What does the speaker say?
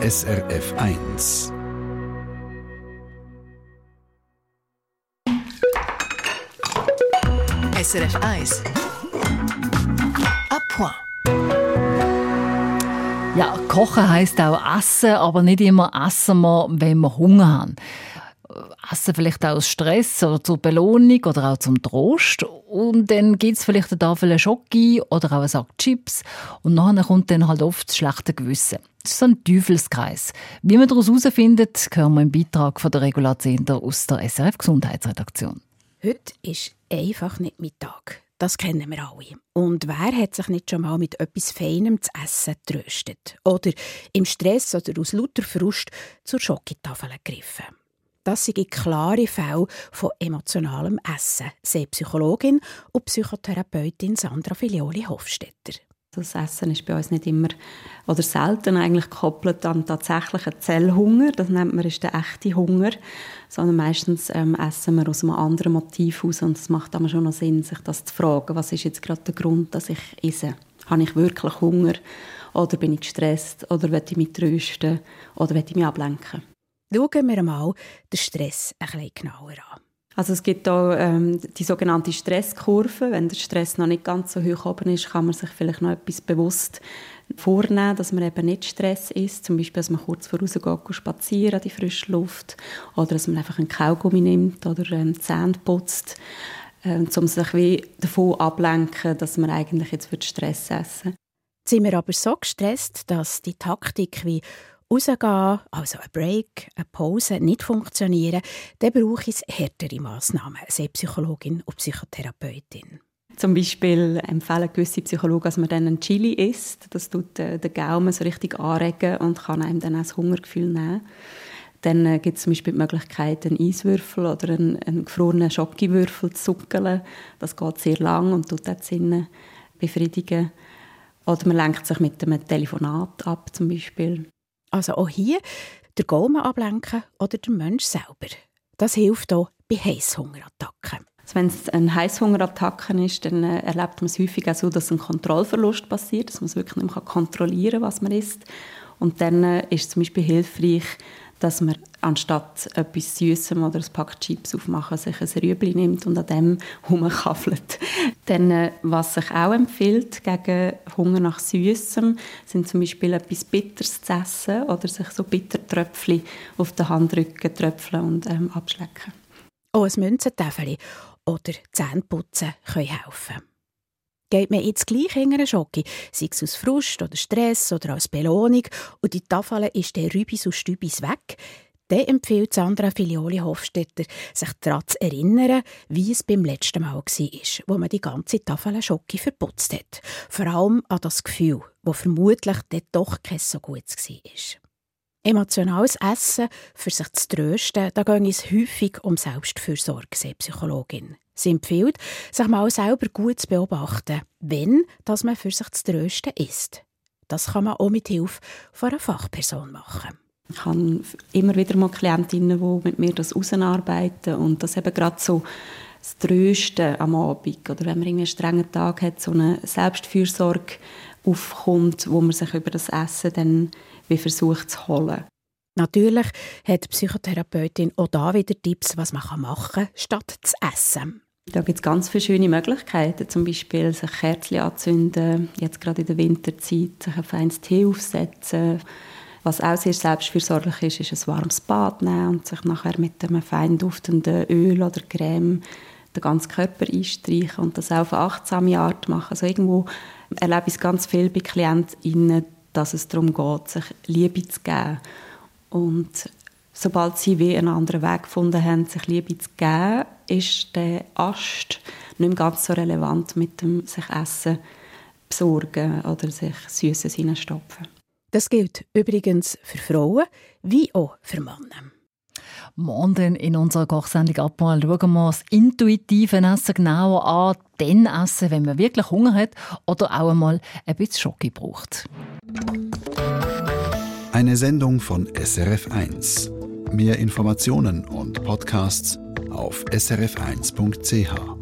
SRF 1. SRF 1. A point. Ja, kochen heisst auch essen, aber nicht immer essen wir, wenn wir Hunger haben. Essen vielleicht auch aus Stress oder zur Belohnung oder auch zum Trost. Und dann gibt es vielleicht eine Tafel Schoki oder auch einen Sack Chips. Und nachher kommt dann halt oft das schlechte Gewissen. Das ist so ein Teufelskreis. Wie man daraus herausfindet, hören wir im Beitrag von der Regula Zehnder aus der SRF Gesundheitsredaktion. Heute ist einfach nicht Mittag. Das kennen wir alle. Und wer hat sich nicht schon mal mit etwas Feinem zu essen tröstet? Oder im Stress oder aus lauter Frust zur Schokitafel gegriffen? Das sind klare Fälle von emotionalem Essen, sagt Psychologin und Psychotherapeutin Sandra Filioli Hofstetter. Das Essen ist bei uns nicht immer oder selten eigentlich gekoppelt an tatsächlichen Zellhunger. Das nennt man ist der echte Hunger. Sondern meistens ähm, essen wir aus einem anderen Motiv aus und es macht aber schon noch Sinn, sich das zu fragen. Was ist jetzt gerade der Grund, dass ich esse? Habe ich wirklich Hunger? Oder bin ich gestresst? Oder will ich mich trösten? Oder will ich mich ablenken? Schauen wir mal den Stress ein bisschen genauer an. Also es gibt auch ähm, die sogenannte Stresskurve. Wenn der Stress noch nicht ganz so hoch oben ist, kann man sich vielleicht noch etwas bewusst vornehmen, dass man eben nicht Stress ist. Zum Beispiel, dass man kurz vorausgeht, spazieren, die frische Luft. Oder dass man einfach einen Kaugummi nimmt oder ähm, Zähne putzt, ähm, um sich wie davon ablenken, dass man eigentlich jetzt Stress essen Jetzt sind wir aber so gestresst, dass die Taktik wie rausgehen, also ein Break, eine Pause, nicht funktionieren, dann brauche ich härtere Massnahmen, sagt Psychologin und Psychotherapeutin. Zum Beispiel empfehlen gewisse Psychologen, dass man dann einen Chili isst. Das tut äh, den Gaumen so richtig anregen und kann einem dann auch das Hungergefühl nehmen. Dann äh, gibt es zum Beispiel die Möglichkeit, einen Eiswürfel oder einen, einen gefrorenen Schokiwürfel zu zuckeln. Das geht sehr lang und tut auch die Sinne befriedigen. Oder man lenkt sich mit einem Telefonat ab zum Beispiel. Also auch hier der Gaumen ablenken oder der Mensch selber. Das hilft auch bei Heißhungerattacken. Also wenn es eine Heißhungerattacke ist, dann äh, erlebt man es häufig auch so, dass ein Kontrollverlust passiert, dass man es wirklich nicht mehr kontrollieren kann, was man isst. Und dann äh, ist es zum Beispiel hilfreich, dass man anstatt etwas Süßem oder ein Pack Chips aufmachen, sich ein Rüebli nimmt und an dem herumkaffelt. Dann, äh, was sich auch empfiehlt gegen Hunger nach Süßem, sind zum Beispiel etwas Bitteres zu essen oder sich so Bittertröpfchen auf den Handrücken tröpfeln und ähm, abschlecken. Auch ein Münzentäfeli oder Zähneputzen können helfen. Geht man jetzt gleich in eine Schocke, sei es aus Frust oder Stress oder als Belohnung, und die Tafel ist der Rübis und Stübis weg, dann empfiehlt Sandra Filioli Hofstetter, sich daran zu erinnern, wie es beim letzten Mal war, wo man die ganze Tafel Schocke verputzt hat. Vor allem an das Gefühl, wo vermutlich dort doch kein so gutes war. Emotionales Essen, für sich zu trösten, da geht es häufig um Selbstfürsorge, sagt Psychologin. Sie empfiehlt, sich mal selber gut zu beobachten, wenn dass man für sich zu trösten ist. Das kann man auch mit Hilfe von einer Fachperson machen. Ich habe immer wieder mal Klientinnen, die mit mir das ausarbeiten und das eben gerade so das Trösten am Abend oder wenn man einen strengen Tag hat, so eine Selbstfürsorge aufkommt, wo man sich über das Essen dann wie versucht zu holen. Natürlich hat die Psychotherapeutin auch da wieder Tipps, was man machen kann, statt zu essen. Da gibt es ganz viele schöne Möglichkeiten, zum Beispiel sich Kerzen anzünden, jetzt gerade in der Winterzeit, sich ein feines Tee aufsetzen. Was auch sehr selbstfürsorglich ist, ist ein warmes Bad nehmen und sich nachher mit einem fein duftenden Öl oder Creme den ganzen Körper einstreichen und das auch auf eine achtsame Art machen. Also irgendwo erlebe ich es ganz viel bei KlientInnen, dass es darum geht, sich Liebe zu geben. Und sobald sie wie einen anderen Weg gefunden haben, sich Liebe zu geben, ist der Ast nicht mehr ganz so relevant mit dem sich Essen besorgen oder sich Süßes hineinstopfen. Das gilt übrigens für Frauen wie auch für Männer. Morgen in unserer Kochsendung «Abmal» schauen wir das intuitive Essen genauer an. Dann essen, wenn man wirklich Hunger hat oder auch einmal ein bisschen Schoki braucht. Eine Sendung von SRF1. Mehr Informationen und Podcasts auf srf1.ch.